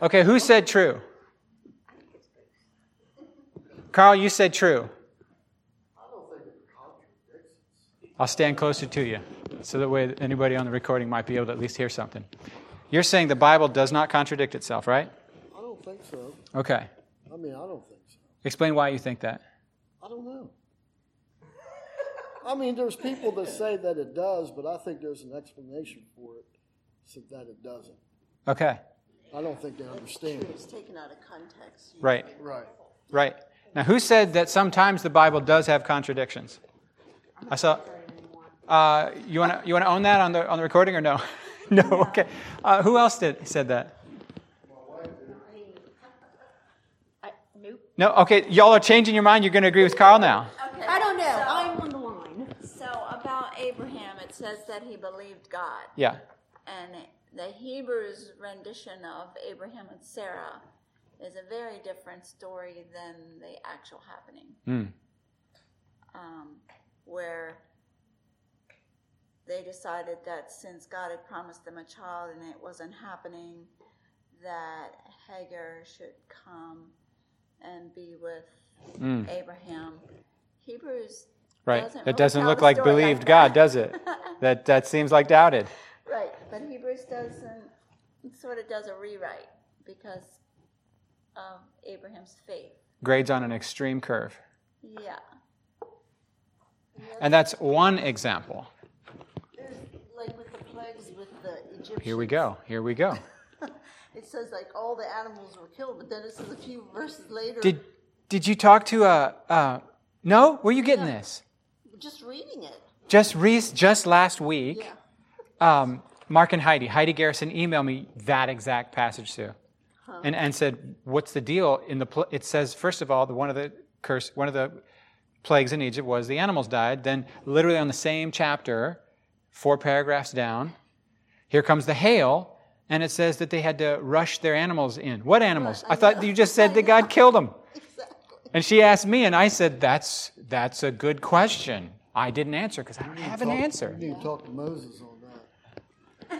Okay, who said true? Carl, you said true. I'll stand closer to you so that way anybody on the recording might be able to at least hear something. You're saying the Bible does not contradict itself, right? I don't think so. Okay. I mean, I don't think so. Explain why you think that. I don't know. I mean, there's people that say that it does, but I think there's an explanation for it so that it doesn't. Okay. I don't think they understand. It's taken out of context. Right. Right. Right. Now, who said that sometimes the Bible does have contradictions? I saw. Uh, you want to you want to own that on the on the recording or no? no. Okay. Uh, who else did said that? No. Okay. Y'all are changing your mind. You're going to agree with Carl now. I don't know. I'm on the line. So about Abraham, it says that he believed God. Yeah. And the Hebrews rendition of Abraham and Sarah is a very different story than the actual happening. Mm. Um, where they decided that since God had promised them a child and it wasn't happening, that Hagar should come and be with Mm. Abraham. Hebrews Right. doesn't That really doesn't look like believed like God, does it? That that seems like doubted. Right, but Hebrews doesn't sort of does a rewrite because of Abraham's faith. Grades on an extreme curve. Yeah. And that's one example. There's like with the plagues with the Egyptians. Here we go. Here we go. It says like all the animals were killed, but then it says a few verses later. Did did you talk to uh uh no? Where you getting this? just reading it. Just re- just last week, Yeah. Um, Mark and Heidi, Heidi Garrison emailed me that exact passage, Sue, and and said, "What's the deal?" In the pl- it says first of all, the one of the curse, one of the plagues in Egypt was the animals died. Then, literally on the same chapter, four paragraphs down, here comes the hail, and it says that they had to rush their animals in. What animals? I thought you just said that God killed them. Exactly. And she asked me, and I said, "That's that's a good question." I didn't answer because I don't have an answer. You need to talk to Moses on that.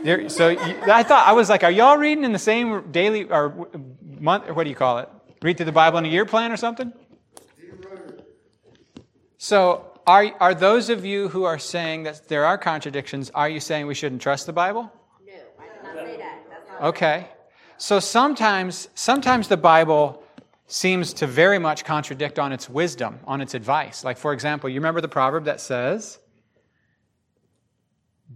There, so you, I thought I was like, are y'all reading in the same daily or month or what do you call it? Read through the Bible in a year plan or something? So are are those of you who are saying that there are contradictions? Are you saying we shouldn't trust the Bible? No, I did not say that. Okay. So sometimes sometimes the Bible seems to very much contradict on its wisdom, on its advice. Like for example, you remember the proverb that says,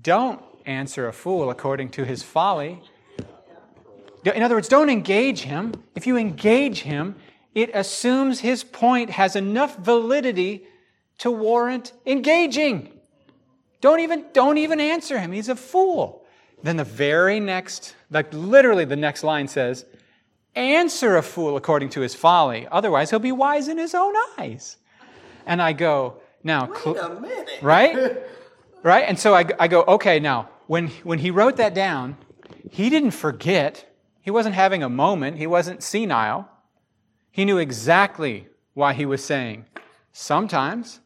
"Don't answer a fool according to his folly." In other words, don't engage him. If you engage him, it assumes his point has enough validity to warrant engaging. Don't even don't even answer him. He's a fool. Then the very next, like literally the next line says, answer a fool according to his folly. Otherwise, he'll be wise in his own eyes. And I go, now, cl- a minute. right? Right? And so I, I go, okay, now, when, when he wrote that down, he didn't forget. He wasn't having a moment. He wasn't senile. He knew exactly why he was saying, sometimes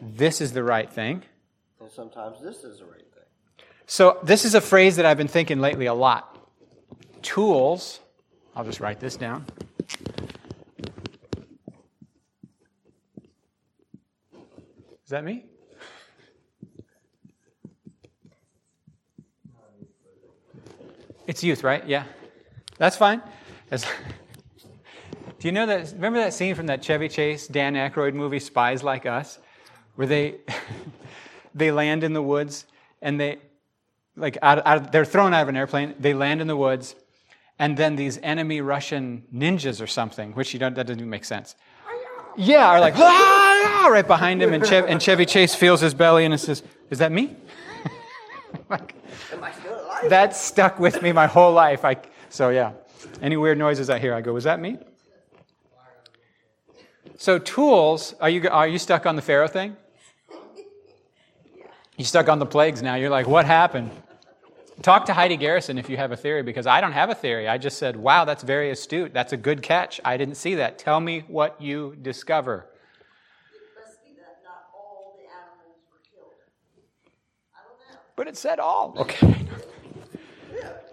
this is the right thing. And sometimes this is the right thing. So, this is a phrase that I've been thinking lately a lot. Tools, I'll just write this down. Is that me? It's youth, right? Yeah. That's fine. As- Do you know that? Remember that scene from that Chevy Chase, Dan Aykroyd movie, Spies Like Us, where they they land in the woods and they like out, out, they're thrown out of an airplane. They land in the woods, and then these enemy Russian ninjas or something, which you don't that doesn't make sense. Yeah, are like "Ah!" right behind him, and, Chev, and Chevy Chase feels his belly and it says, "Is that me?" like, that stuck with me my whole life. I, so yeah, any weird noises I hear, I go, "Was that me?" So tools, are you are you stuck on the Pharaoh thing? You stuck on the plagues now. You're like, what happened? Talk to Heidi Garrison if you have a theory, because I don't have a theory. I just said, wow, that's very astute. That's a good catch. I didn't see that. Tell me what you discover. It must be that not all the animals were killed. I don't know. But it said all. Okay.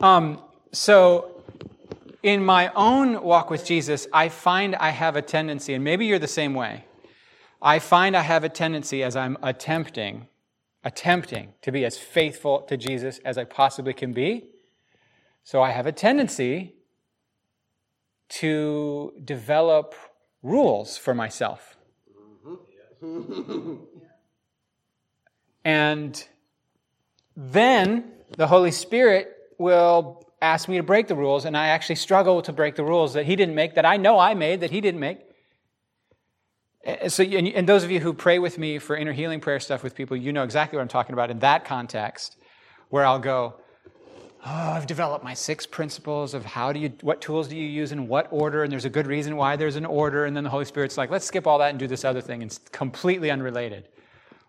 Um, so in my own walk with Jesus, I find I have a tendency, and maybe you're the same way. I find I have a tendency as I'm attempting, attempting to be as faithful to Jesus as I possibly can be. So I have a tendency to develop rules for myself. and then the Holy Spirit will ask me to break the rules, and I actually struggle to break the rules that He didn't make, that I know I made, that He didn't make. So, and those of you who pray with me for inner healing prayer stuff with people, you know exactly what I'm talking about in that context, where I'll go, oh, I've developed my six principles of how do you, what tools do you use in what order, and there's a good reason why there's an order, and then the Holy Spirit's like, let's skip all that and do this other thing, and it's completely unrelated.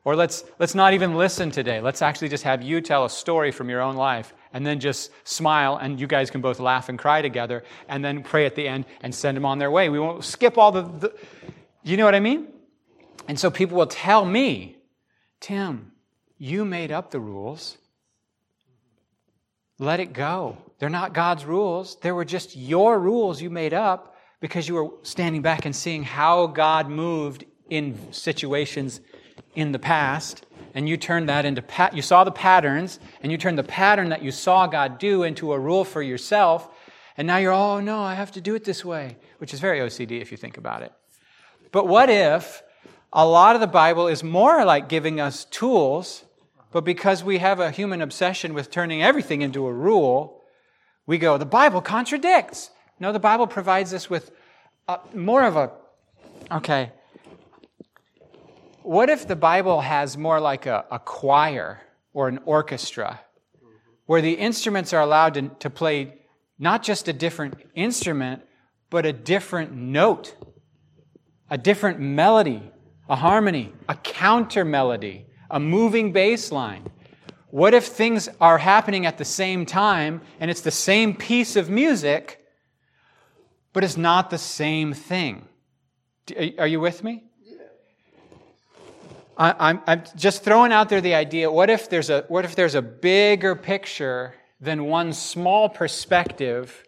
Or let's, let's not even listen today. Let's actually just have you tell a story from your own life and then just smile and you guys can both laugh and cry together and then pray at the end and send them on their way. We won't skip all the, the you know what I mean? And so people will tell me, Tim, you made up the rules. Let it go. They're not God's rules. They were just your rules you made up because you were standing back and seeing how God moved in situations in the past and you turned that into you saw the patterns and you turned the pattern that you saw God do into a rule for yourself and now you're oh no I have to do it this way which is very OCD if you think about it. But what if a lot of the Bible is more like giving us tools but because we have a human obsession with turning everything into a rule we go the Bible contradicts. No the Bible provides us with a, more of a okay what if the Bible has more like a, a choir or an orchestra where the instruments are allowed to, to play not just a different instrument, but a different note, a different melody, a harmony, a counter melody, a moving bass line? What if things are happening at the same time and it's the same piece of music, but it's not the same thing? Are you with me? I, am just throwing out there the idea what if, there's a, what if there's a bigger picture than one small perspective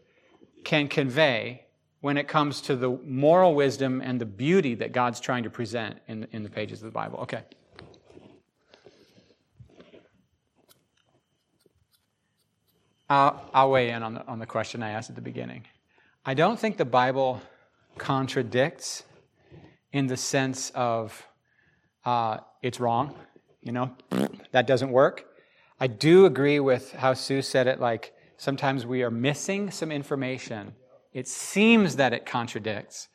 can convey when it comes to the moral wisdom and the beauty that God's trying to present in, in the pages of the Bible? Okay. I'll, I'll weigh in on the, on the question I asked at the beginning. I don't think the Bible contradicts in the sense of uh, it's wrong. You know, that doesn't work. I do agree with how Sue said it, like sometimes we are missing some information. It seems that it contradicts.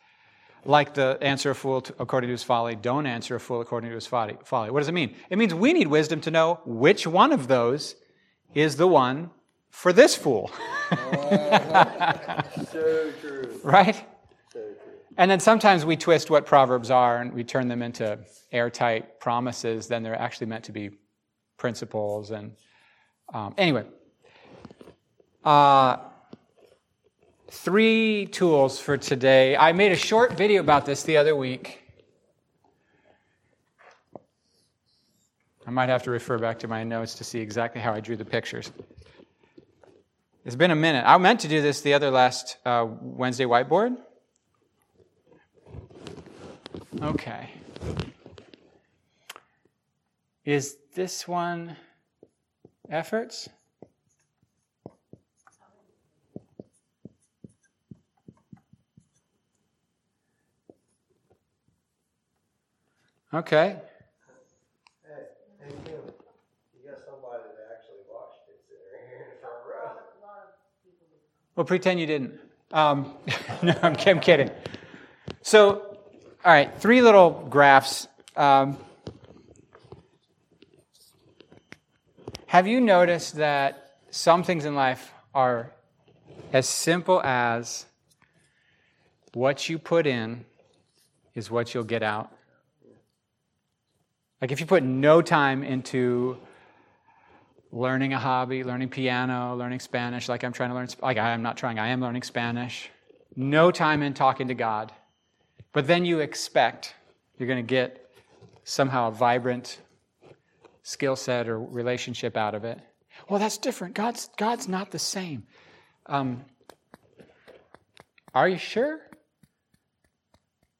Like the answer a fool according to his folly, don't answer a fool according to his folly. What does it mean? It means we need wisdom to know which one of those is the one for this fool. so true. Right? And then sometimes we twist what Proverbs are and we turn them into airtight promises Then they're actually meant to be principles. And um, anyway, uh, three tools for today. I made a short video about this the other week. I might have to refer back to my notes to see exactly how I drew the pictures. It's been a minute. I meant to do this the other last uh, Wednesday whiteboard. Okay. Is this one efforts? Okay. Hey, hey Tim, you got somebody that actually watched it sitting here in the front row. Well, pretend you didn't. Um, no, I'm, I'm, kidding. So, all right, three little graphs. Um, Have you noticed that some things in life are as simple as what you put in is what you'll get out? Like if you put no time into learning a hobby, learning piano, learning Spanish, like I'm trying to learn, like I am not trying, I am learning Spanish, no time in talking to God, but then you expect you're going to get somehow a vibrant skill set or relationship out of it. Well, that's different. God's, God's not the same. Um, Are you sure?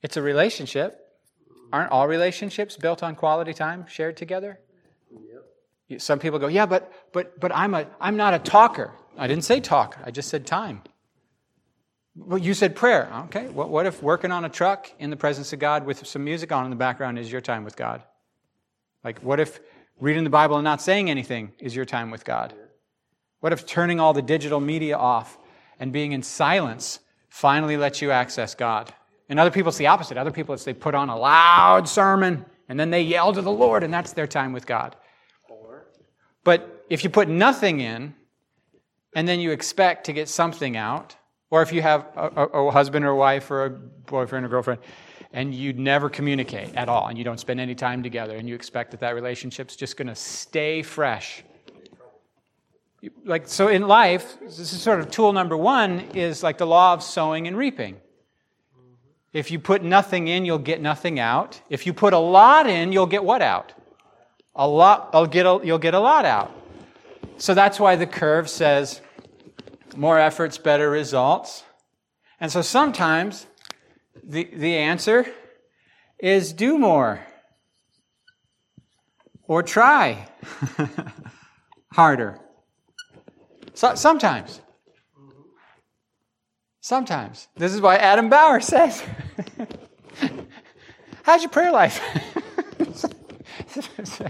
It's a relationship. Aren't all relationships built on quality time shared together? Yep. Some people go, yeah, but but but I'm a I'm not a talker. I didn't say talk. I just said time. Well, you said prayer. Okay. What, what if working on a truck in the presence of God with some music on in the background is your time with God? Like, what if reading the Bible and not saying anything is your time with God? What if turning all the digital media off and being in silence finally lets you access God? And other people, it's the opposite. Other people, it's they put on a loud sermon and then they yell to the Lord, and that's their time with God. But if you put nothing in and then you expect to get something out, or if you have a, a, a husband or wife or a boyfriend or girlfriend, and you never communicate at all, and you don't spend any time together, and you expect that that relationship's just going to stay fresh. Like so, in life, this is sort of tool number one is like the law of sowing and reaping. If you put nothing in, you'll get nothing out. If you put a lot in, you'll get what out? A lot. I'll get a, you'll get a lot out. So that's why the curve says more efforts, better results. And so sometimes the, the answer is do more or try harder. So, sometimes. Sometimes. This is why Adam Bauer says, How's your prayer life?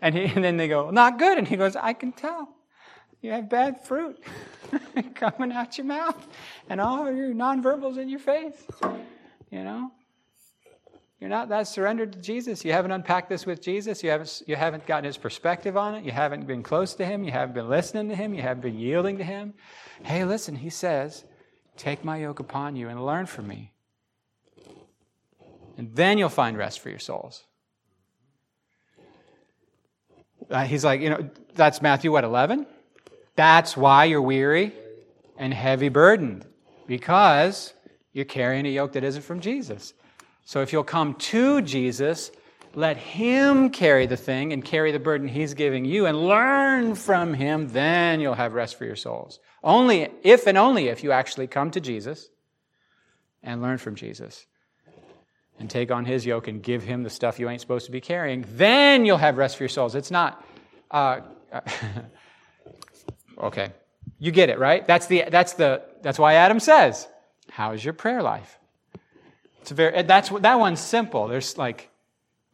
and, he, and then they go, Not good. And he goes, I can tell. You have bad fruit coming out your mouth and all your nonverbals in your face. You know? You're not that surrendered to Jesus. You haven't unpacked this with Jesus. You haven't, you haven't gotten his perspective on it. You haven't been close to him. You haven't been listening to him. You haven't been yielding to him. Hey, listen, he says, Take my yoke upon you and learn from me. And then you'll find rest for your souls. Uh, he's like, you know, that's Matthew, what, 11? That's why you're weary and heavy burdened, because you're carrying a yoke that isn't from Jesus. So if you'll come to Jesus, let Him carry the thing and carry the burden He's giving you and learn from Him, then you'll have rest for your souls. Only if and only if you actually come to Jesus and learn from Jesus and take on His yoke and give Him the stuff you ain't supposed to be carrying, then you'll have rest for your souls. It's not. Uh, okay, you get it, right? That's the that's the that's why Adam says, "How's your prayer life?" It's a very that's that one's simple. There's like,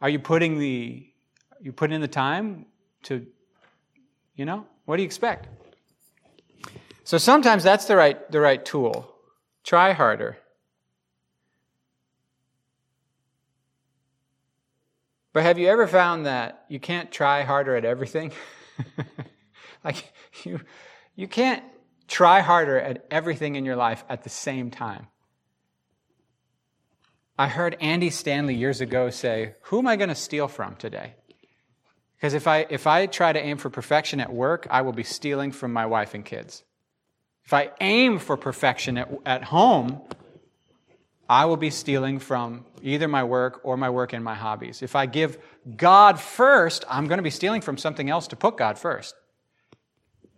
are you putting the you putting in the time to, you know, what do you expect? So sometimes that's the right the right tool. Try harder. But have you ever found that you can't try harder at everything? like you you can't try harder at everything in your life at the same time. I heard Andy Stanley years ago say, Who am I going to steal from today? Because if I, if I try to aim for perfection at work, I will be stealing from my wife and kids. If I aim for perfection at, at home, I will be stealing from either my work or my work and my hobbies. If I give God first, I'm going to be stealing from something else to put God first.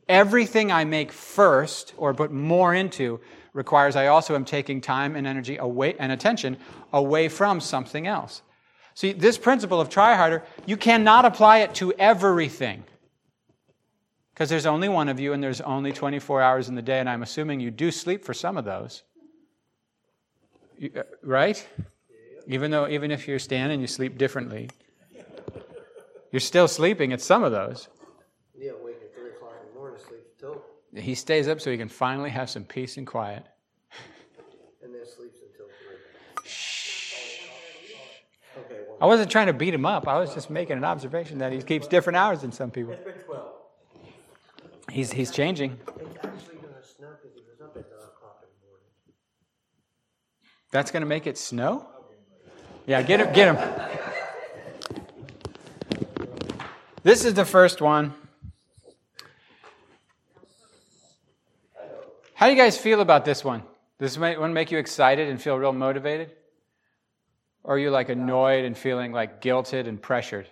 Everything I make first or put more into requires I also am taking time and energy away and attention away from something else. See, this principle of try harder, you cannot apply it to everything. Because there's only one of you and there's only 24 hours in the day, and I'm assuming you do sleep for some of those. You, uh, right? Even though even if you're standing, you sleep differently. You're still sleeping at some of those. Yeah, wake at three o'clock in the morning, sleep till, He stays up so he can finally have some peace and quiet. and then sleeps until three. Okay, well, I wasn't trying to beat him up. I was just making an observation that he keeps different hours than some people. it's been twelve. He's, he's changing. It's actually gonna snow because he up at nine in the morning. That's going to make it snow? Yeah, get him. Get him. This is the first one. How do you guys feel about this one? Does this one make you excited and feel real motivated? Or are you like annoyed and feeling like guilted and pressured?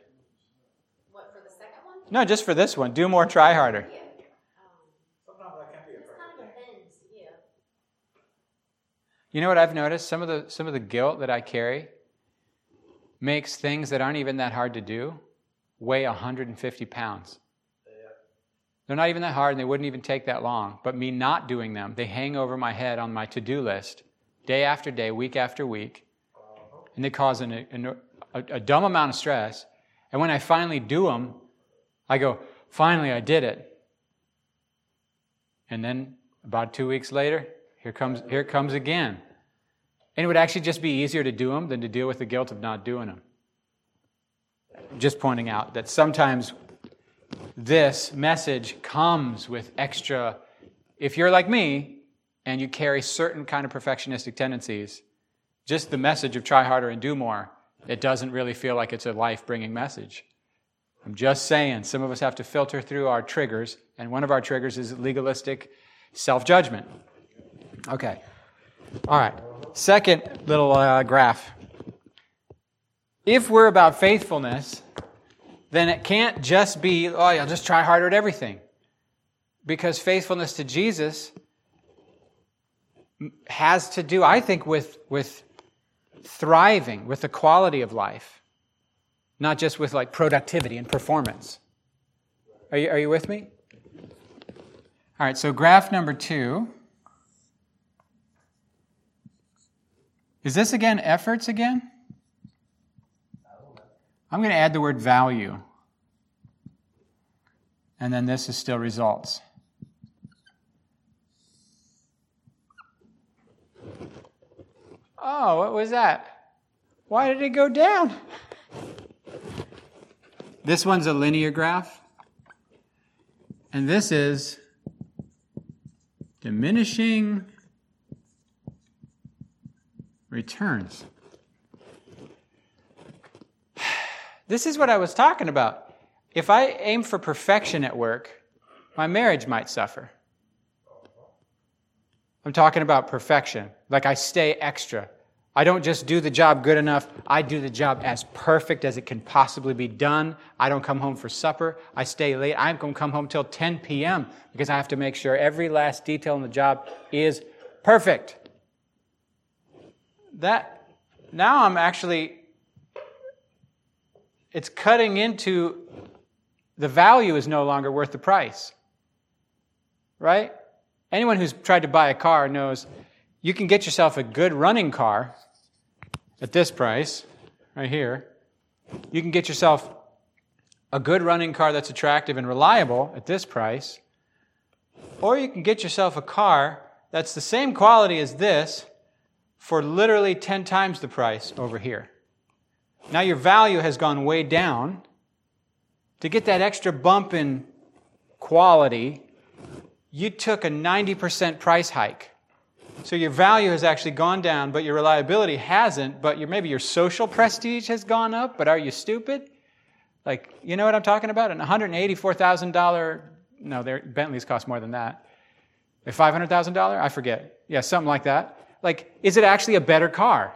What, for the second one? No, just for this one. Do more, try harder. Sometimes that can be a This kind of depends, yeah. You know what I've noticed? Some of the some of the guilt that I carry makes things that aren't even that hard to do weigh 150 pounds. They're not even that hard and they wouldn't even take that long. But me not doing them, they hang over my head on my to do list day after day, week after week. And they cause an, an, a, a dumb amount of stress. And when I finally do them, I go, finally, I did it. And then about two weeks later, here comes, here comes again. And it would actually just be easier to do them than to deal with the guilt of not doing them. Just pointing out that sometimes this message comes with extra. If you're like me and you carry certain kind of perfectionistic tendencies, just the message of try harder and do more, it doesn't really feel like it's a life bringing message. I'm just saying, some of us have to filter through our triggers, and one of our triggers is legalistic self judgment. Okay. All right. Second little uh, graph. If we're about faithfulness, then it can't just be, oh, I'll just try harder at everything. Because faithfulness to Jesus has to do, I think, with, with thriving, with the quality of life, not just with like productivity and performance. Are you, are you with me? All right, so graph number two. Is this again efforts again? I'm going to add the word value. And then this is still results. Oh, what was that? Why did it go down? This one's a linear graph. And this is diminishing returns. This is what I was talking about. If I aim for perfection at work, my marriage might suffer. I'm talking about perfection. Like I stay extra. I don't just do the job good enough. I do the job as perfect as it can possibly be done. I don't come home for supper. I stay late. I'm going to come home till 10 p.m. because I have to make sure every last detail in the job is perfect. That now I'm actually it's cutting into the value is no longer worth the price. Right? Anyone who's tried to buy a car knows you can get yourself a good running car at this price, right here. You can get yourself a good running car that's attractive and reliable at this price. Or you can get yourself a car that's the same quality as this for literally 10 times the price over here. Now your value has gone way down. To get that extra bump in quality, you took a 90% price hike. So your value has actually gone down, but your reliability hasn't, but your, maybe your social prestige has gone up, but are you stupid? Like, you know what I'm talking about? An $184,000, no, Bentleys cost more than that. A $500,000? I forget. Yeah, something like that. Like, is it actually a better car?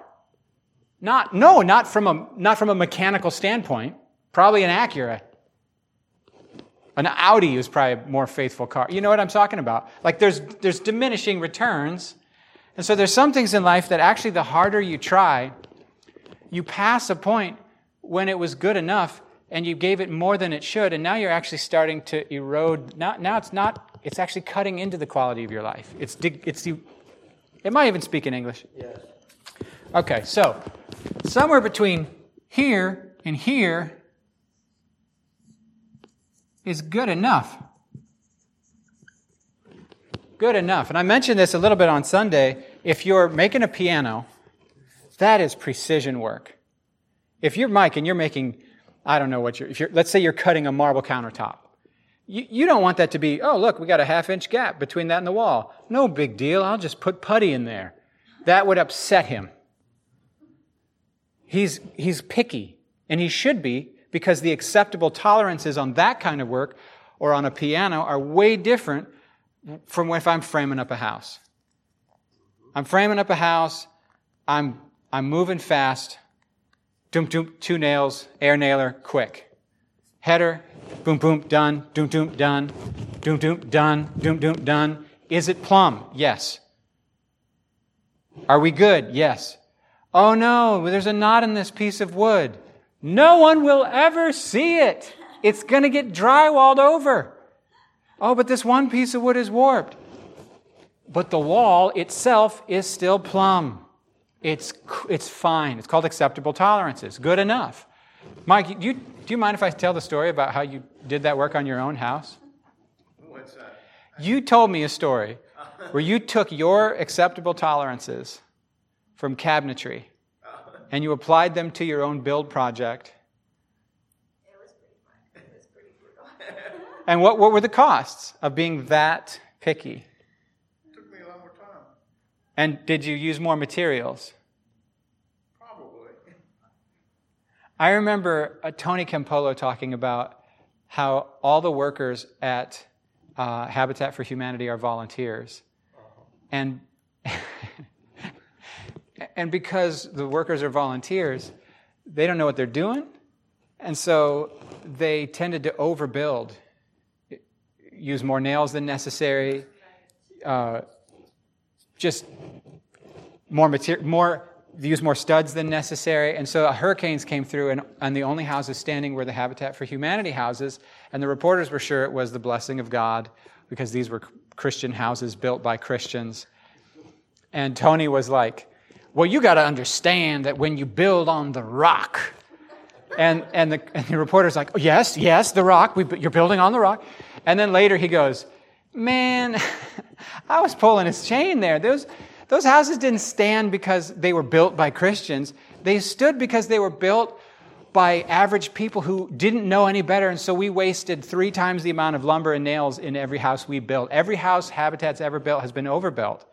Not, no, not from a, not from a mechanical standpoint. Probably an Acura. An Audi is probably a more faithful car. You know what I'm talking about? Like there's, there's diminishing returns. And so there's some things in life that actually the harder you try, you pass a point when it was good enough and you gave it more than it should, and now you're actually starting to erode. Now, now it's not, it's actually cutting into the quality of your life. It's, it's, you it might even speak in English. Yes. Okay, so somewhere between here and here is good enough. Good enough. And I mentioned this a little bit on Sunday. If you're making a piano, that is precision work. If you're Mike and you're making, I don't know what you're, if you're, let's say you're cutting a marble countertop. You, you don't want that to be, oh, look, we got a half inch gap between that and the wall. No big deal. I'll just put putty in there. That would upset him. He's, he's picky, and he should be, because the acceptable tolerances on that kind of work or on a piano are way different from if I'm framing up a house. I'm framing up a house, I'm, I'm moving fast, doom, doom, two nails, air nailer, quick. Header, boom, boom, done, doom, doom, done, doom, doom, done, doom, doom, done. Is it plumb? Yes. Are we good? Yes. Oh no, there's a knot in this piece of wood. No one will ever see it. It's going to get drywalled over. Oh, but this one piece of wood is warped. But the wall itself is still plumb. It's, it's fine. It's called acceptable tolerances. Good enough. Mike, do you, do you mind if I tell the story about how you did that work on your own house? What's that? You told me a story where you took your acceptable tolerances from cabinetry and you applied them to your own build project. It was pretty fun. It was pretty brutal. And what, what were the costs of being that picky? It Took me a lot more time. And did you use more materials? Probably. I remember uh, Tony Campolo talking about how all the workers at uh, Habitat for Humanity are volunteers. And, and because the workers are volunteers, they don't know what they're doing. And so they tended to overbuild, use more nails than necessary, uh, just more material, more use more studs than necessary. And so hurricanes came through, and, and the only houses standing were the Habitat for Humanity houses. And the reporters were sure it was the blessing of God because these were Christian houses built by Christians. And Tony was like, Well, you got to understand that when you build on the rock, and, and, the, and the reporter's like, oh, Yes, yes, the rock, we, you're building on the rock. And then later he goes, Man, I was pulling his chain there. Those, those houses didn't stand because they were built by Christians. They stood because they were built by average people who didn't know any better. And so we wasted three times the amount of lumber and nails in every house we built. Every house Habitat's ever built has been overbuilt.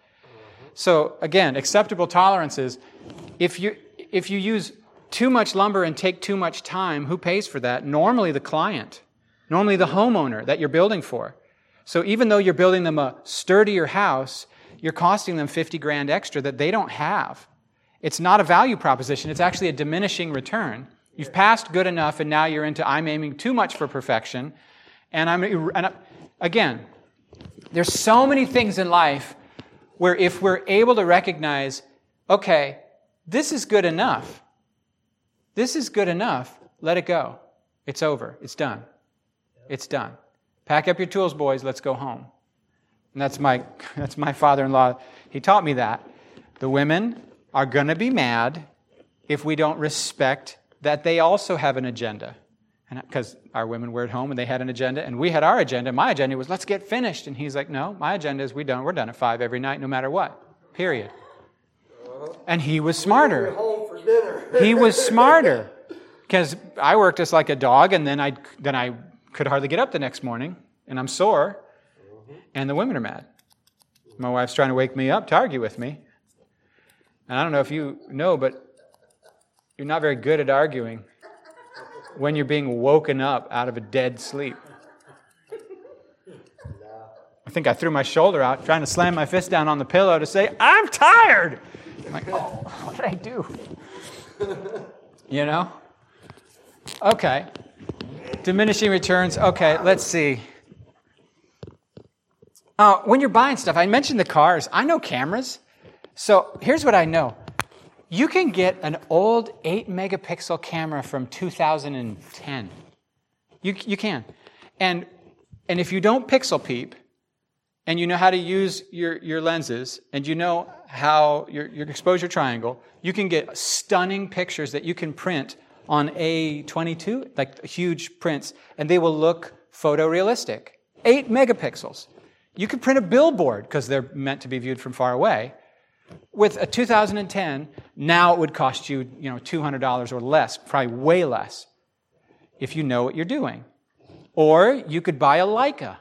So again, acceptable tolerances. If you, if you use too much lumber and take too much time, who pays for that? Normally the client, normally the homeowner that you're building for. So even though you're building them a sturdier house, you're costing them 50 grand extra that they don't have. It's not a value proposition, it's actually a diminishing return. You've passed good enough, and now you're into I'm aiming too much for perfection. And I'm, and I, again, there's so many things in life where if we're able to recognize, okay, this is good enough, this is good enough, let it go. It's over. It's done. It's done. Pack up your tools, boys. Let's go home. And that's my, that's my father in law. He taught me that. The women are going to be mad if we don't respect that they also have an agenda. Because our women were at home and they had an agenda, and we had our agenda. My agenda was, let's get finished. And he's like, no, my agenda is we done, we're done at five every night, no matter what. Period. And he was smarter. Home for dinner. He was smarter. Because I worked just like a dog, and then I, then I could hardly get up the next morning, and I'm sore, and the women are mad. My wife's trying to wake me up to argue with me. And I don't know if you know, but you're not very good at arguing when you're being woken up out of a dead sleep. I think I threw my shoulder out, trying to slam my fist down on the pillow to say, I'm tired. I'm like, oh, what did I do? You know? Okay. Diminishing returns. Okay, let's see. Uh, when you're buying stuff, I mentioned the cars. I know cameras. So here's what I know you can get an old 8 megapixel camera from 2010. You, you can. And, and if you don't pixel peep, and you know how to use your, your lenses, and you know how your, your exposure triangle, you can get stunning pictures that you can print on A22, like huge prints, and they will look photorealistic. 8 megapixels. You could print a billboard because they're meant to be viewed from far away with a 2010, now it would cost you, you know, $200 or less, probably way less, if you know what you're doing. Or you could buy a Leica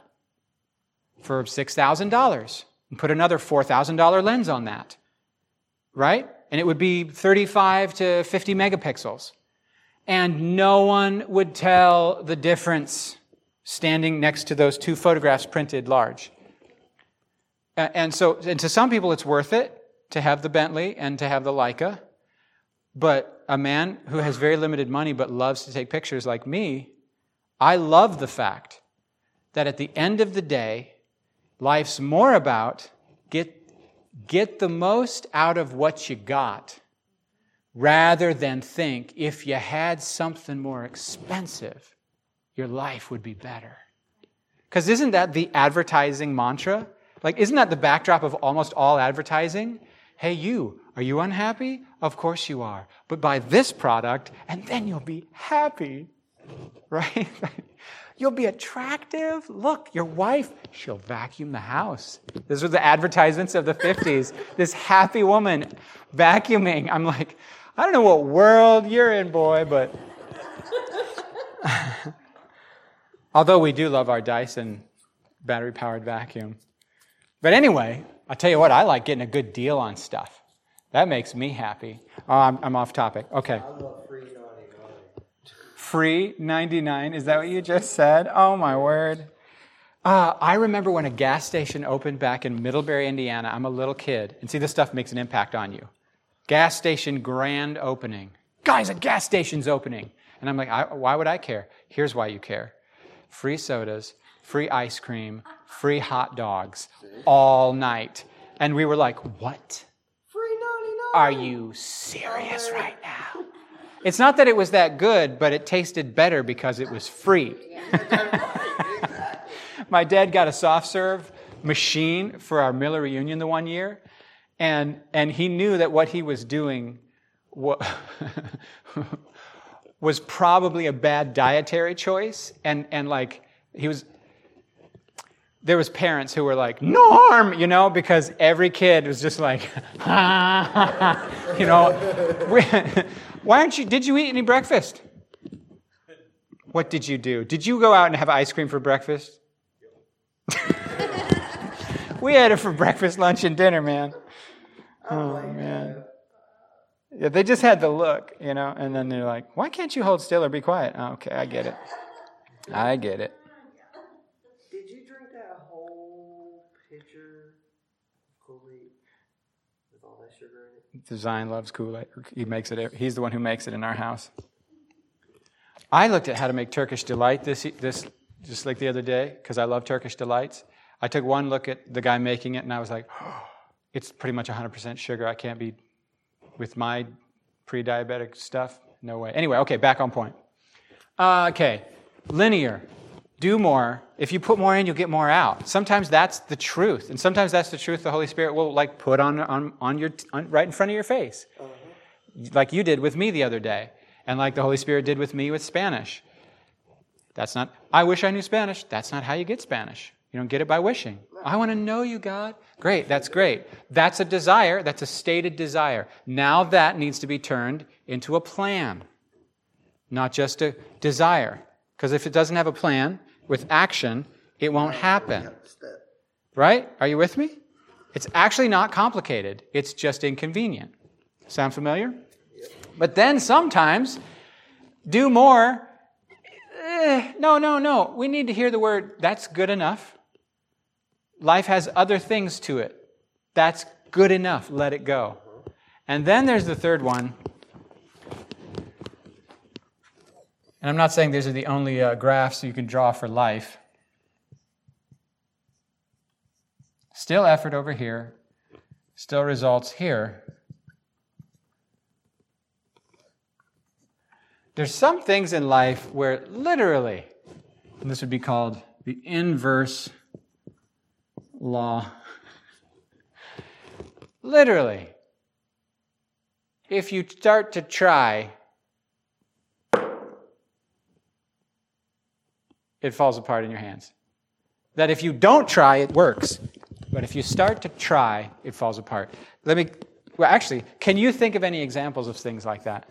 for $6,000 and put another $4,000 lens on that, right? And it would be 35 to 50 megapixels. And no one would tell the difference standing next to those two photographs printed large. And so, and to some people, it's worth it to have the Bentley and to have the Leica. But a man who has very limited money but loves to take pictures like me, I love the fact that at the end of the day, life's more about get, Get the most out of what you got rather than think if you had something more expensive, your life would be better. Because isn't that the advertising mantra? Like, isn't that the backdrop of almost all advertising? Hey, you, are you unhappy? Of course you are. But buy this product and then you'll be happy. Right? You'll be attractive. Look, your wife, she'll vacuum the house. These were the advertisements of the 50s. this happy woman vacuuming. I'm like, I don't know what world you're in, boy, but. Although we do love our Dyson battery powered vacuum. But anyway, I'll tell you what, I like getting a good deal on stuff. That makes me happy. Oh, I'm, I'm off topic. Okay. I love free ninety nine. Free 99. Is that what you just said? Oh, my word. Uh, I remember when a gas station opened back in Middlebury, Indiana. I'm a little kid. And see, this stuff makes an impact on you. Gas station grand opening. Guys, a gas station's opening. And I'm like, I, why would I care? Here's why you care free sodas, free ice cream, free hot dogs all night. And we were like, what? Free ninety nine. Are you serious right now? It's not that it was that good, but it tasted better because it was free. My dad got a soft serve machine for our Miller reunion the one year, and, and he knew that what he was doing wa- was probably a bad dietary choice. And, and like, he was, there was parents who were like norm you know because every kid was just like ah, you know why aren't you did you eat any breakfast? What did you do? Did you go out and have ice cream for breakfast? We had it for breakfast lunch and dinner man. Oh man. Yeah they just had the look you know and then they're like why can't you hold still or be quiet. Oh, okay i get it. I get it Did you drink that whole pitcher of Kool-Aid with all that sugar in it? Design loves Kool-Aid. He makes it. He's the one who makes it in our house. I looked at how to make Turkish delight this this just like the other day because I love Turkish delights. I took one look at the guy making it and I was like, it's pretty much 100% sugar. I can't be with my pre-diabetic stuff. No way. Anyway, okay, back on point. Uh, okay, linear. Do more. If you put more in, you'll get more out. Sometimes that's the truth, and sometimes that's the truth the Holy Spirit will like put on on, on your on, right in front of your face, uh-huh. like you did with me the other day, and like the Holy Spirit did with me with Spanish. That's not. I wish I knew Spanish. That's not how you get Spanish. You don't get it by wishing. I want to know you, God. Great. That's great. That's a desire. That's a stated desire. Now that needs to be turned into a plan, not just a desire. Because if it doesn't have a plan with action, it won't happen. Right? Are you with me? It's actually not complicated, it's just inconvenient. Sound familiar? But then sometimes, do more. Eh, no, no, no. We need to hear the word, that's good enough. Life has other things to it. That's good enough. Let it go. And then there's the third one. And I'm not saying these are the only uh, graphs you can draw for life. Still effort over here, still results here. There's some things in life where literally, this would be called the inverse law. literally, if you start to try, it falls apart in your hands. That if you don't try, it works. But if you start to try, it falls apart. Let me, well, actually, can you think of any examples of things like that?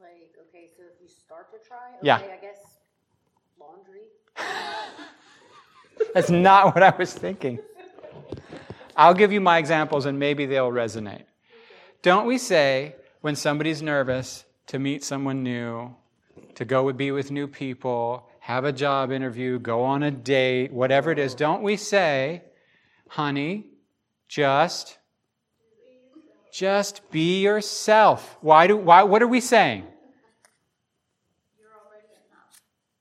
Like, okay, so if you start to try, okay, Yeah. I guess laundry. That's not what I was thinking. I'll give you my examples and maybe they'll resonate. Don't we say when somebody's nervous to meet someone new, to go be with new people, have a job interview, go on a date, whatever it is, don't we say, honey, just just be yourself. Why do why what are we saying?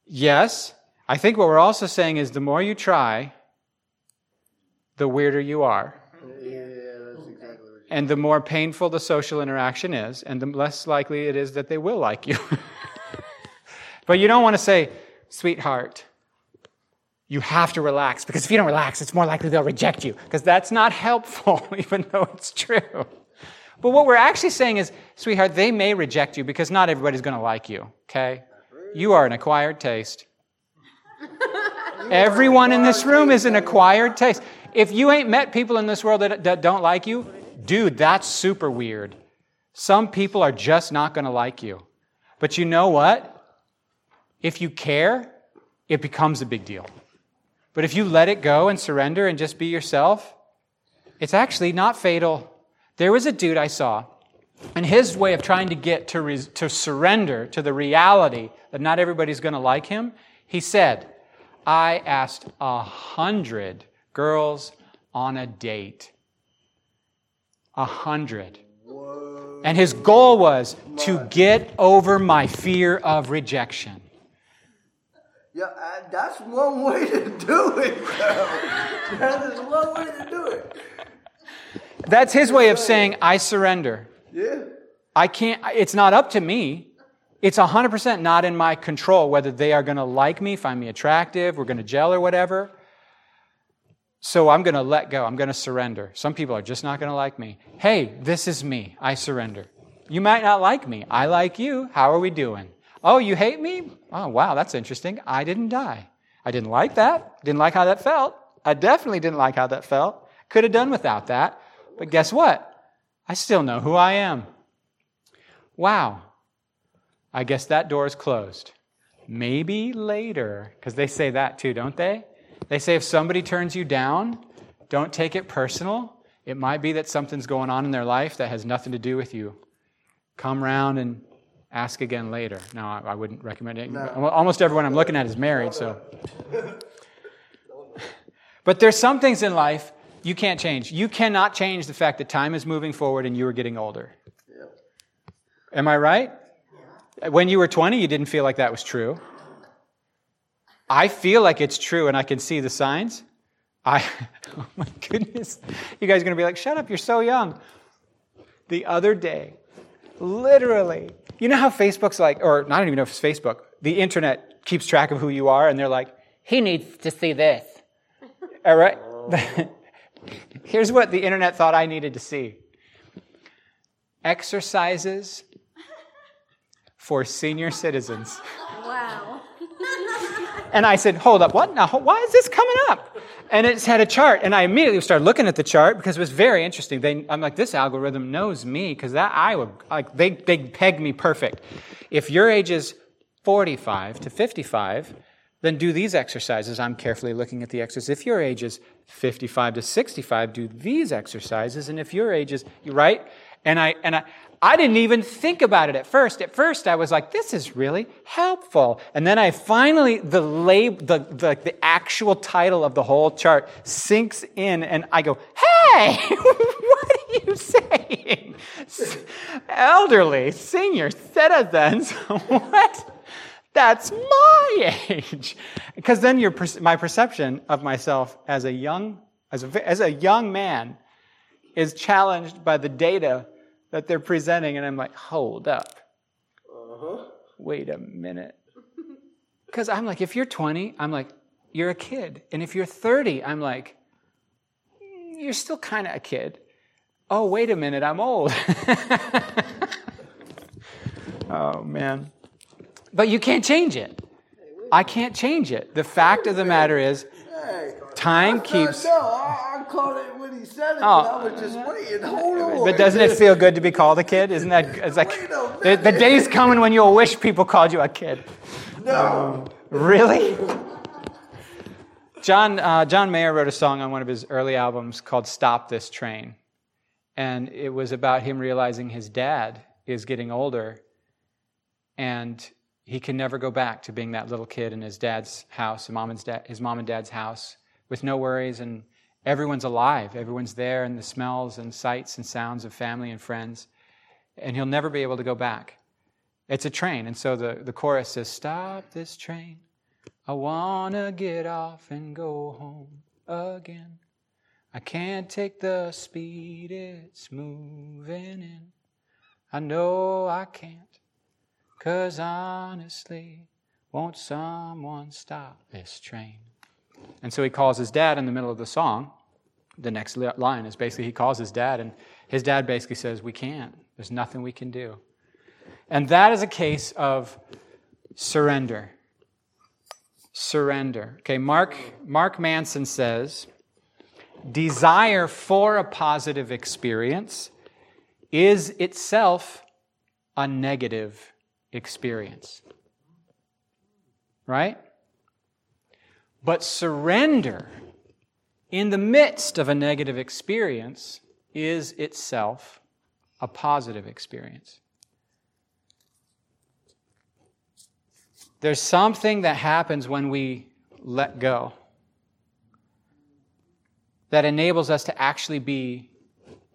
Yes. I think what we're also saying is the more you try, the weirder you are. Yeah, that's exactly what And the more painful the social interaction is, and the less likely it is that they will like you. but you don't want to say, sweetheart, you have to relax, because if you don't relax, it's more likely they'll reject you, because that's not helpful, even though it's true. But what we're actually saying is, sweetheart, they may reject you because not everybody's going to like you, okay? You are an acquired taste. Everyone in this room is an acquired taste. If you ain't met people in this world that, that don't like you, dude, that's super weird. Some people are just not going to like you. But you know what? If you care, it becomes a big deal. But if you let it go and surrender and just be yourself, it's actually not fatal. There was a dude I saw, and his way of trying to get to, to surrender to the reality that not everybody's going to like him, he said, I asked a hundred girls on a date. A hundred. And his goal was to get over my fear of rejection. Yeah, I, that's one way to do it. That is one way to do it. That's his way of saying, I surrender. Yeah. I can't, it's not up to me. It's 100% not in my control whether they are going to like me, find me attractive, we're going to gel or whatever. So I'm going to let go. I'm going to surrender. Some people are just not going to like me. Hey, this is me. I surrender. You might not like me. I like you. How are we doing? Oh, you hate me? Oh, wow, that's interesting. I didn't die. I didn't like that. Didn't like how that felt. I definitely didn't like how that felt. Could have done without that. But guess what? I still know who I am. Wow. I guess that door is closed. Maybe later, because they say that too, don't they? They say if somebody turns you down, don't take it personal. It might be that something's going on in their life that has nothing to do with you. Come round and ask again later. No, I, I wouldn't recommend it. Almost everyone I'm looking at is married, so. But there's some things in life you can't change. You cannot change the fact that time is moving forward and you are getting older. Am I right? When you were 20, you didn't feel like that was true. I feel like it's true and I can see the signs. I, oh my goodness. You guys are going to be like, shut up, you're so young. The other day, literally, you know how Facebook's like, or I don't even know if it's Facebook, the internet keeps track of who you are and they're like, he needs to see this. All right? Here's what the internet thought I needed to see exercises for senior citizens. Wow. And I said, hold up, what? Now, why is this coming up? And it had a chart, and I immediately started looking at the chart because it was very interesting. They, I'm like, this algorithm knows me because that I would like they they pegged me perfect. If your age is 45 to 55, then do these exercises. I'm carefully looking at the exercises. If your age is 55 to 65, do these exercises. And if your age is right, and I and I I didn't even think about it at first. At first, I was like, this is really helpful. And then I finally, the, lab, the, the, the actual title of the whole chart sinks in, and I go, hey, what are you saying? Elderly, senior citizens, what? That's my age. Because then your, my perception of myself as a young, as a, as a young man is challenged by the data that they're presenting, and I'm like, hold up. Uh-huh. Wait a minute. Because I'm like, if you're 20, I'm like, you're a kid. And if you're 30, I'm like, you're still kind of a kid. Oh, wait a minute, I'm old. oh, man. But you can't change it. I can't change it. The fact of the matter is, time keeps. No, I, I caught it when he said it, Oh. but I was just waiting. Hold on. But doesn't it feel good to be called a kid? Isn't that? It's like the, the day's coming when you'll wish people called you a kid. No. Really? John uh, John Mayer wrote a song on one of his early albums called "Stop This Train," and it was about him realizing his dad is getting older, and he can never go back to being that little kid in his dad's house, mom and dad, his mom and dad's house, with no worries, and everyone's alive, everyone's there, and the smells and sights and sounds of family and friends, and he'll never be able to go back. It's a train, and so the, the chorus says, "Stop this train." I wanna get off and go home again. I can't take the speed it's moving in. I know I can't, cause honestly, won't someone stop this train? And so he calls his dad in the middle of the song. The next line is basically he calls his dad, and his dad basically says, We can't. There's nothing we can do. And that is a case of surrender. Surrender. Okay, Mark, Mark Manson says, desire for a positive experience is itself a negative experience. Right? But surrender in the midst of a negative experience is itself a positive experience. There's something that happens when we let go that enables us to actually be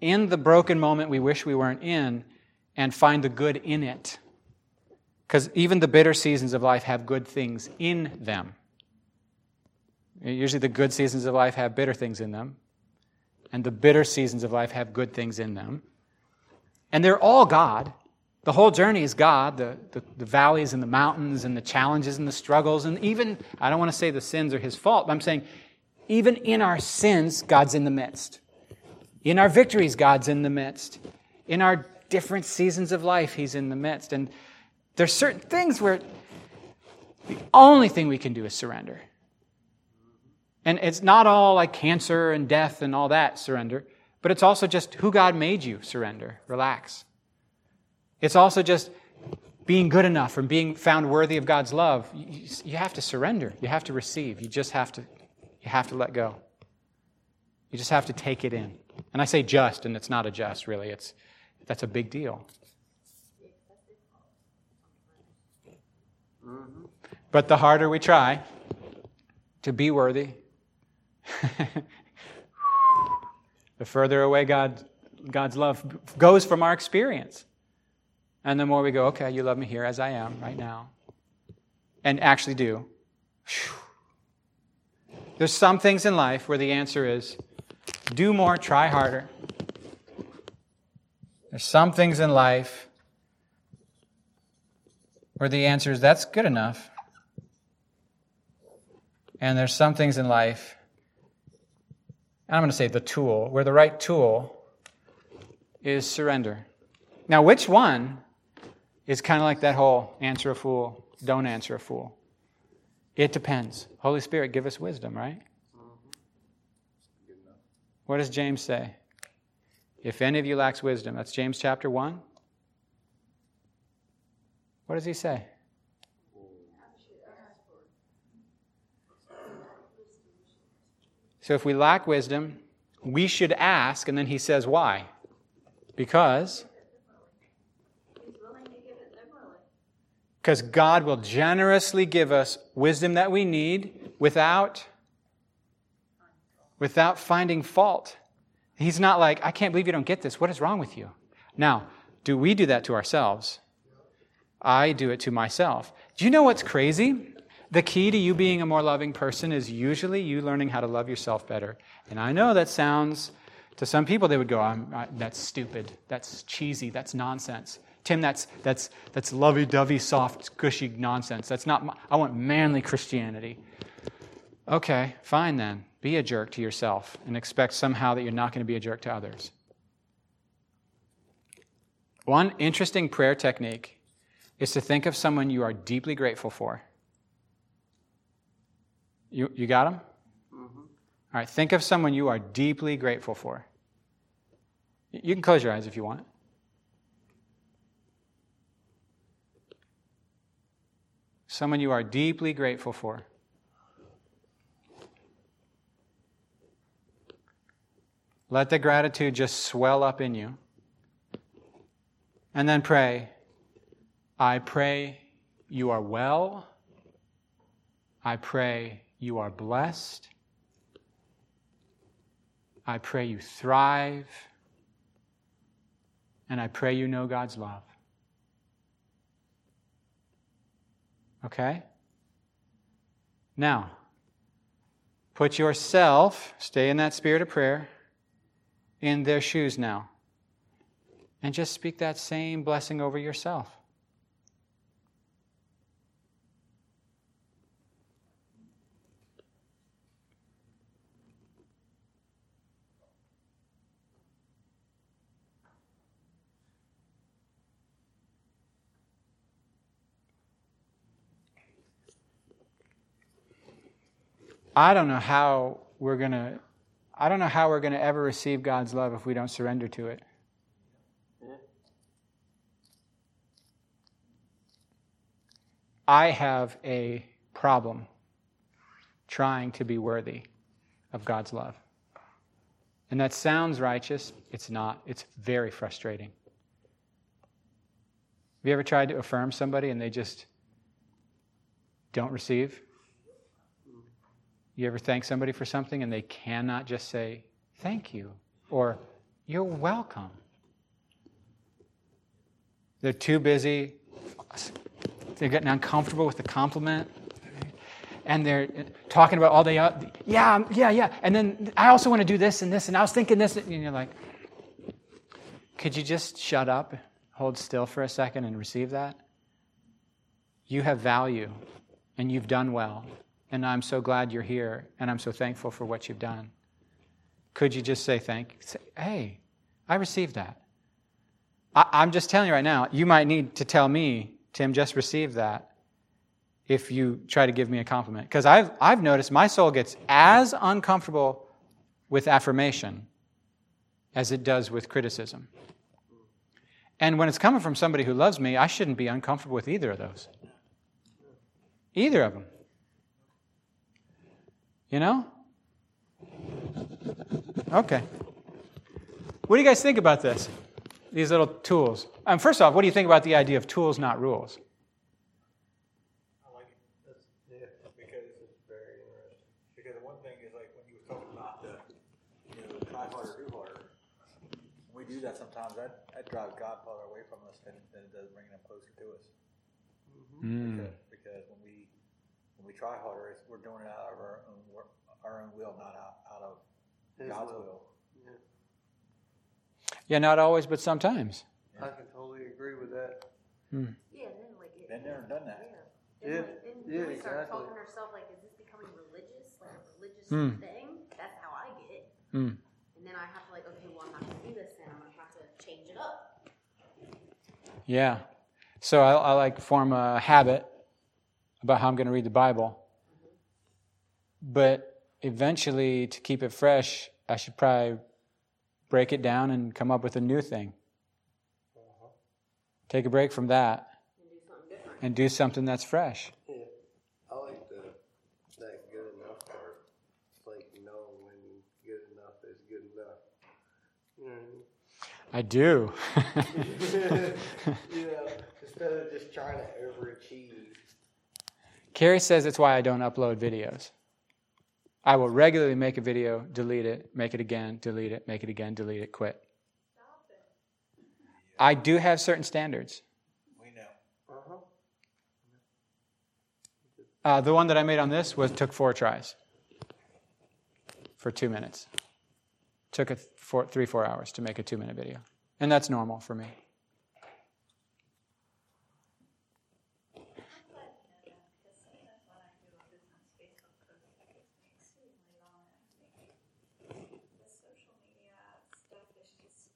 in the broken moment we wish we weren't in and find the good in it. Because even the bitter seasons of life have good things in them. Usually, the good seasons of life have bitter things in them, and the bitter seasons of life have good things in them. And they're all God. The whole journey is God the, the, the, valleys and the mountains and the challenges and the struggles. And even, I don't want to say the sins are His fault, but I'm saying even in our sins, God's in the midst. In our victories, God's in the midst. In our different seasons of life, He's in the midst. And there's certain things where the only thing we can do is surrender. And it's not all like cancer and death and all that surrender, but it's also just who God made you surrender. Relax. It's also just being good enough and being found worthy of God's love. You, you have to surrender. You have to receive. You just have to you have to let go. You just have to take it in. And I say just, and it's not a just, really. It's, that's a big deal. Mm-hmm. But the harder we try to be worthy, the further away God, God's love goes from our experience. And the more we go, okay, you love me here as I am right now, and actually do. There's some things in life where the answer is do more, try harder. There's some things in life where the answer is that's good enough. And there's some things in life, and I'm going to say the tool, where the right tool is surrender. Now, which one is kind of like that whole answer a fool, don't answer a fool? It depends. Holy Spirit, give us wisdom, right? What does James say? If any of you lacks wisdom, that's James chapter 1. What does he say? So if we lack wisdom, we should ask, and then he says, why? Because Because God will generously give us wisdom that we need without, without finding fault. He's not like, I can't believe you don't get this. What is wrong with you? Now, do we do that to ourselves? I do it to myself. Do you know what's crazy? The key to you being a more loving person is usually you learning how to love yourself better. And I know that sounds, to some people, they would go, I, that's stupid, that's cheesy, that's nonsense. Tim, that's, that's, that's lovey dovey, soft, gushy nonsense. That's not, my, I want manly Christianity. Okay, fine then. Be a jerk to yourself and expect somehow that you're not going to be a jerk to others. One interesting prayer technique is to think of someone you are deeply grateful for. You, you got them? Mm-hmm. All right, think of someone you are deeply grateful for. You can close your eyes if you want. someone you are deeply grateful for. Let the gratitude just swell up in you. And then pray, I pray you are well. I pray you are blessed. I pray you thrive. And I pray you know God's love. Okay? Now, put yourself, stay in that spirit of prayer, in their shoes now. And just speak that same blessing over yourself. I don't know how we're going to I don't know how we're going to ever receive God's love if we don't surrender to it. I have a problem trying to be worthy of God's love. And that sounds righteous. It's not. It's very frustrating. Have you ever tried to affirm somebody and they just don't receive? You ever thank somebody for something and they cannot just say, thank you or you're welcome? They're too busy. They're getting uncomfortable with the compliment. And they're talking about all day, yeah, yeah, yeah. And then I also want to do this and this, and I was thinking this. And you're like, could you just shut up, hold still for a second, and receive that? You have value, and you've done well. And I'm so glad you're here, and I'm so thankful for what you've done. Could you just say thank? Say, hey, I received that. I, am just telling you right now, you might need to tell me, Tim, just received that if you try to give me a compliment. Because I've, I've noticed my soul gets as uncomfortable with affirmation as it does with criticism. And when it's coming from somebody who loves me, I shouldn't be uncomfortable with either of those. Either of them. You know? Okay. What do you guys think about this? These little tools. Um, first off, what do you think about the idea of tools, not rules? I like it. Yeah, because it's very interesting. Because the one thing is like when you were talking about the, you know, the try harder, do harder. When we do that sometimes, that, that drives God farther away from us than, than it does bringing Him closer to us. Mm. Because, because when we we try harder, it's, we're doing it out of our own work, our own will, not out, out of His God's will. will. Yeah, not always, but sometimes. I can totally agree with that. Yeah, then like it. Been there and done that. Yeah. Yeah, And, like, then yeah, we start exactly. talking to ourselves like, is this becoming religious? Like a religious Hmm. thing? That's how I get it. Mm. And then I have to like, okay, well, I'm not gonna do this then. I'm gonna have to change it up. Yeah. So I, I like form a habit about how I'm going to read the Bible. But eventually, to keep it fresh, I should probably break it down and come up with a new thing. Uh-huh. Take a break from that And do something and do something that's fresh. Yeah, I like the that good enough part. It's like knowing when good enough is good enough. You know I do. what I mean? yeah, instead of just trying to overachieve. Carrie says it's why I don't upload videos. I will regularly make a video, delete it, make it again, delete it, make it again, delete it, quit. I do have certain standards. We know. Uh-huh. Uh, the one that I made on this was took four tries for two minutes. Took it four, three, four hours to make a two minute video. And that's normal for me. Because sometimes when I do a business Facebook post, it takes me exceedingly long and I'm thinking, the social media stuff is just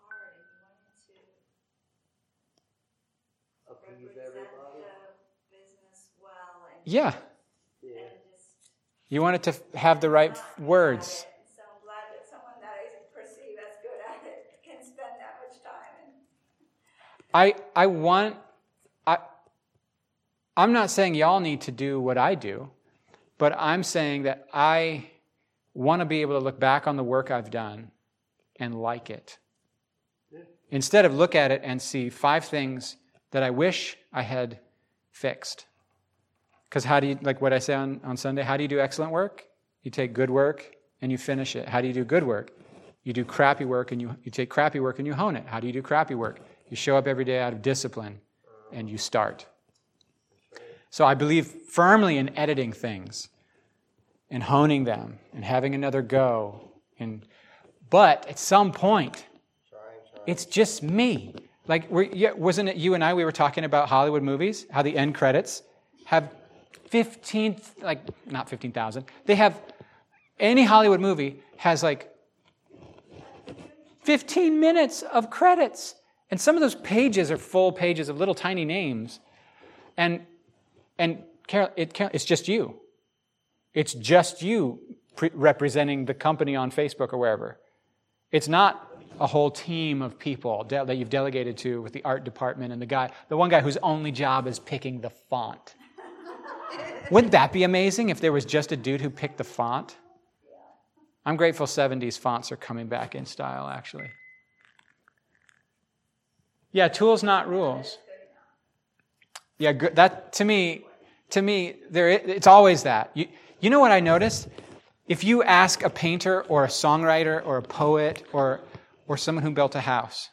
hard and you want it to Appease represent everybody. the business well and, Yeah, Yeah. you want it to have the right not words. at it. So I'm glad that someone that I perceive as good at it can spend that much time I, I want, I, I'm not saying y'all need to do what I do, but I'm saying that I want to be able to look back on the work I've done and like it. Instead of look at it and see five things that I wish I had fixed. Because how do you, like what I say on, on Sunday, how do you do excellent work? You take good work and you finish it. How do you do good work? You do crappy work and you, you take crappy work and you hone it. How do you do crappy work? You show up every day out of discipline and you start. So I believe firmly in editing things and honing them and having another go. And, but at some point, it's just me. Like, yeah, wasn't it you and I? We were talking about Hollywood movies, how the end credits have 15, like, not 15,000. They have, any Hollywood movie has like 15 minutes of credits. And some of those pages are full pages of little tiny names. And, and Carol, it, it's just you. It's just you pre- representing the company on Facebook or wherever. It's not a whole team of people de- that you've delegated to with the art department and the guy, the one guy whose only job is picking the font. Wouldn't that be amazing if there was just a dude who picked the font? I'm grateful 70s fonts are coming back in style, actually. Yeah, tools, not rules. Yeah, that to me, to me, there it's always that. You, you know what I noticed? If you ask a painter or a songwriter or a poet or or someone who built a house,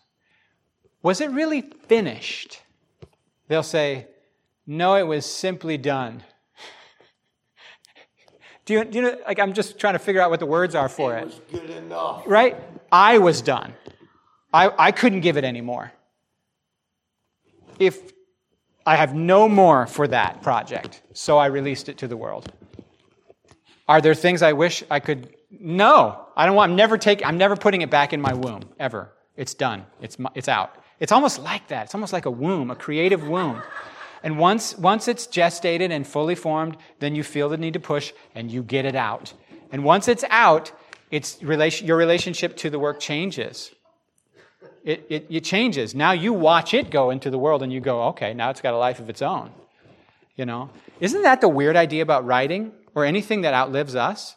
was it really finished? They'll say, no, it was simply done. do, you, do you know, like, I'm just trying to figure out what the words are for it. It was good enough. Right? I was done. I, I couldn't give it anymore. If I have no more for that project, so I released it to the world. Are there things I wish I could? No, I don't want. I'm never taking. I'm never putting it back in my womb ever. It's done. It's it's out. It's almost like that. It's almost like a womb, a creative womb. And once once it's gestated and fully formed, then you feel the need to push and you get it out. And once it's out, it's relation, your relationship to the work changes. It, it, it changes. Now you watch it go into the world and you go, okay, now it's got a life of its own. You know? Isn't that the weird idea about writing or anything that outlives us?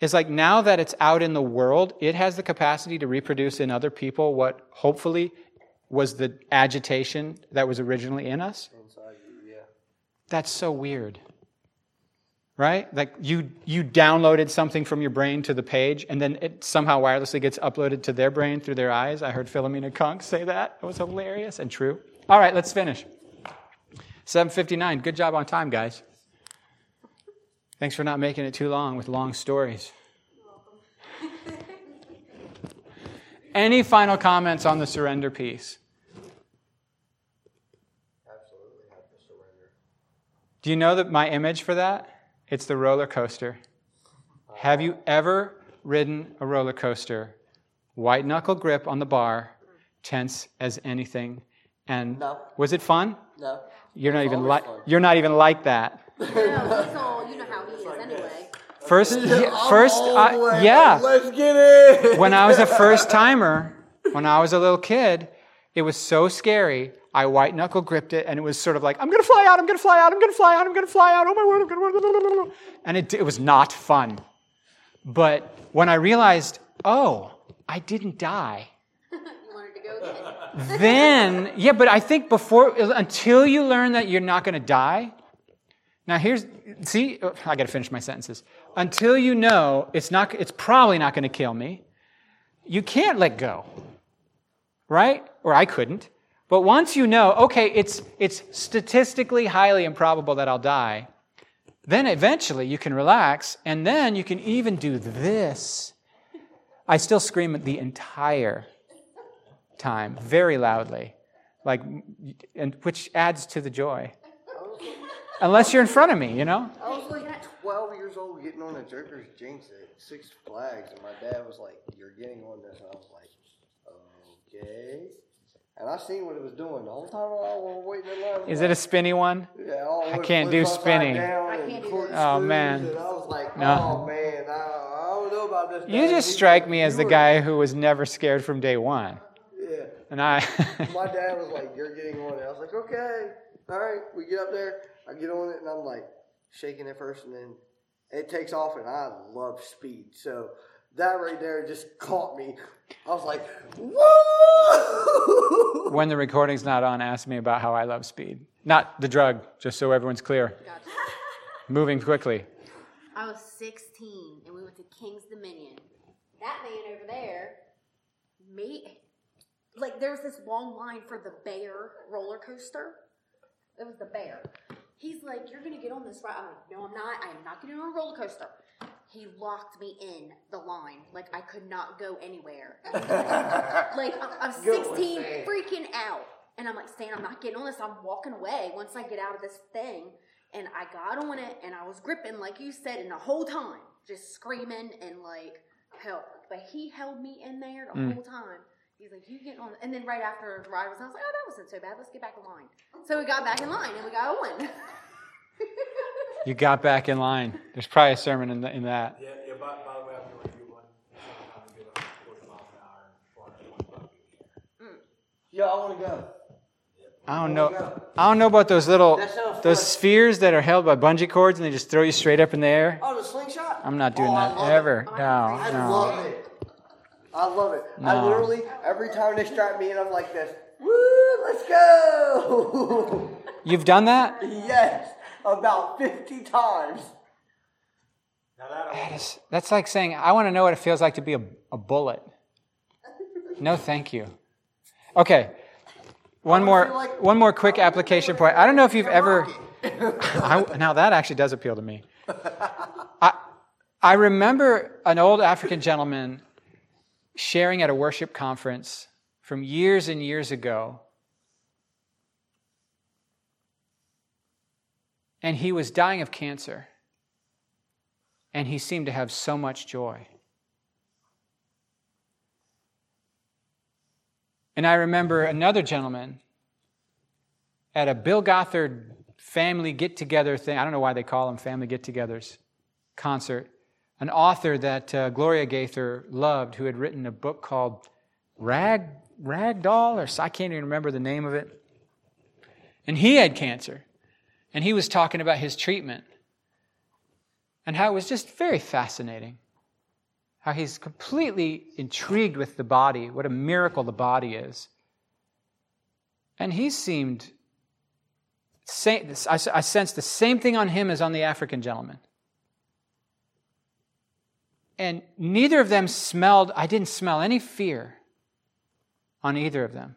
It's like now that it's out in the world, it has the capacity to reproduce in other people what hopefully was the agitation that was originally in us. Inside you, yeah. That's so weird. Right? Like you you downloaded something from your brain to the page and then it somehow wirelessly gets uploaded to their brain through their eyes. I heard Philomena Cunk say that. It was hilarious and true. All right, let's finish. 759. Good job on time, guys. Thanks for not making it too long with long stories. Any final comments on the surrender piece? Absolutely have to surrender. Do you know that my image for that? It's the roller coaster. Have you ever ridden a roller coaster? White knuckle grip on the bar, tense as anything. And No. was it fun? No. You're not It's even like you're not even like that. No, he's all, you know how he is anyway. First, yeah, first, I- yeah. Let's get it. when I was a first timer, when I was a little kid, it was so scary. I white knuckle gripped it, and it was sort of like, I'm gonna fly out, I'm gonna fly out, I'm gonna fly out, I'm gonna fly out. Oh my word, I'm gonna. And it, it was not fun. But when I realized, oh, I didn't die, You wanted to go again. then yeah. But I think before, until you learn that you're not gonna die. Now here's see, oh, I got to finish my sentences. Until you know it's not, it's probably not to kill me. You can't let go, right? Or I couldn't. But once you know, okay, it's it's statistically highly improbable that I'll die, then eventually you can relax, and then you can even do this. I still scream the entire time, very loudly, like, and which adds to the joy. Unless you're in front of me, you know. I was like 12 years old getting on a Joker's Jinx at Six Flags, and my dad was like, You're getting on this. And I was like, Okay. And I seen what it was doing the whole time I was waiting in line. Is it a spinny one? Yeah, all I can't do flips upside spinning. I can't do corkscrews, Oh, man. And I was like, No. Oh man, I, I don't know about this. You Dad. just You strike me as the guy who was never scared from day one. Yeah. And I. My dad was like, "You're getting on it." I was like, "Okay, all right." We get up there. I get on it, and I'm like shaking it first, and then it takes off. And I love speed, so that right there just caught me. I was like, "Whoa!" when the recording's not on, ask me about how I love speed. Not the drug, just so everyone's clear. Gotcha. Moving quickly. I was 16 and we went to Kings Dominion. That man over there, me, like there was this long line for the bear roller coaster. It was the bear. He's like, You're gonna get on this ride. I'm like, No, I'm not. I am not getting on a roller coaster. He locked me in the line. Like I could not go anywhere. like I'm, I'm 16 freaking out. And I'm like, Stan, I'm not getting on this. I'm walking away once I get out of this thing. And I got on it and I was gripping, like you said, and the whole time just screaming and like help. But he held me in there the Mm. whole time. He's like, you get on. And then right after the ride was, I was like, oh, that wasn't so bad. Let's get back in line. So we got back in line and we got on. You got back in line. There's probably a sermon in, the, in that. Yeah, yeah, by, by the way, I'm going to do one, I'm going to do like forty miles an hour and four hundred twenty-five. Mm. Yo, I want to go. I don't know. I don't know about those little those fun. spheres that are held by bungee cords and they just throw you straight up in the air. Oh, the slingshot. I'm not doing Oh, that ever. It. No, I no. love it. I love it. I literally every time they strap me in, I'm like this. Woo! Let's go. You've done that? yes, about fifty times. Now That is- That's like saying, I want to know what it feels like to be a, a bullet. No, thank you. Okay. One more, like- one more quick application point. I don't know if you've ever. I, now that actually does appeal to me. I, I remember an old African gentleman sharing at a worship conference from years and years ago. And he was dying of cancer. And he seemed to have so much joy. And I remember another gentleman at a Bill Gaither family get together thing. I don't know why they call them family get togethers concert. An author that uh, Gloria Gaither loved who had written a book called Rag, Rag Doll, or I can't even remember the name of it. And he had cancer. And he was talking about his treatment and how it was just very fascinating. How he's completely intrigued with the body, what a miracle the body is. And he seemed, I sensed the same thing on him as on the African gentleman. And neither of them smelled, I didn't smell any fear on either of them.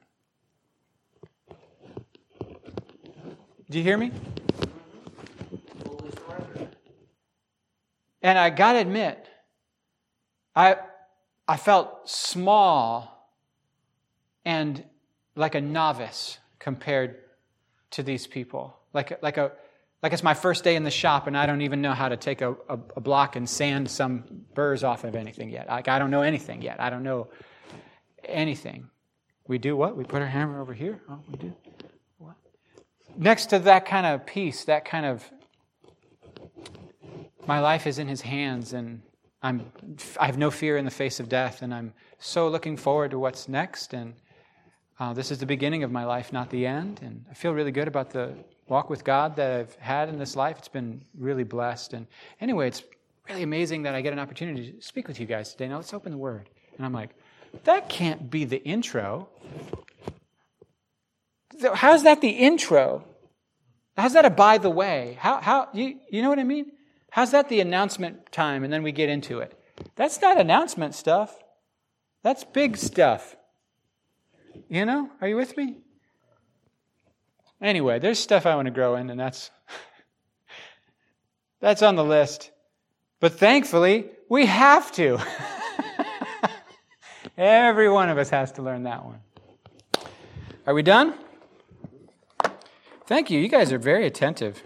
Do you hear me? Fully surrendered. And I got to admit, I, I felt small and like a novice compared to these people. Like, like, a, like it's my first day in the shop and I don't even know how to take a, a, a block and sand some burrs off of anything yet. Like, I don't know anything yet. I don't know anything. We do what? We put our hammer over here? Oh, we do? What? Next to that kind of peace, that kind of my life is in his hands and I'm, I have no fear in the face of death, and I'm so looking forward to what's next. And uh, this is the beginning of my life, not the end. And I feel really good about the walk with God that I've had in this life. It's been really blessed. And anyway, it's really amazing that I get an opportunity to speak with you guys today. Now let's open the Word. And I'm like, that can't be the intro. How's that the intro? How's that a by the way? How, how, you, you know what I mean? How's that the announcement time and then we get into it? That's not announcement stuff. That's big stuff. You know? Are you with me? Anyway, there's stuff I want to grow in, and that's that's on the list. But thankfully, we have to. Every one of us has to learn that one. Are we done? Thank you. You guys are very attentive.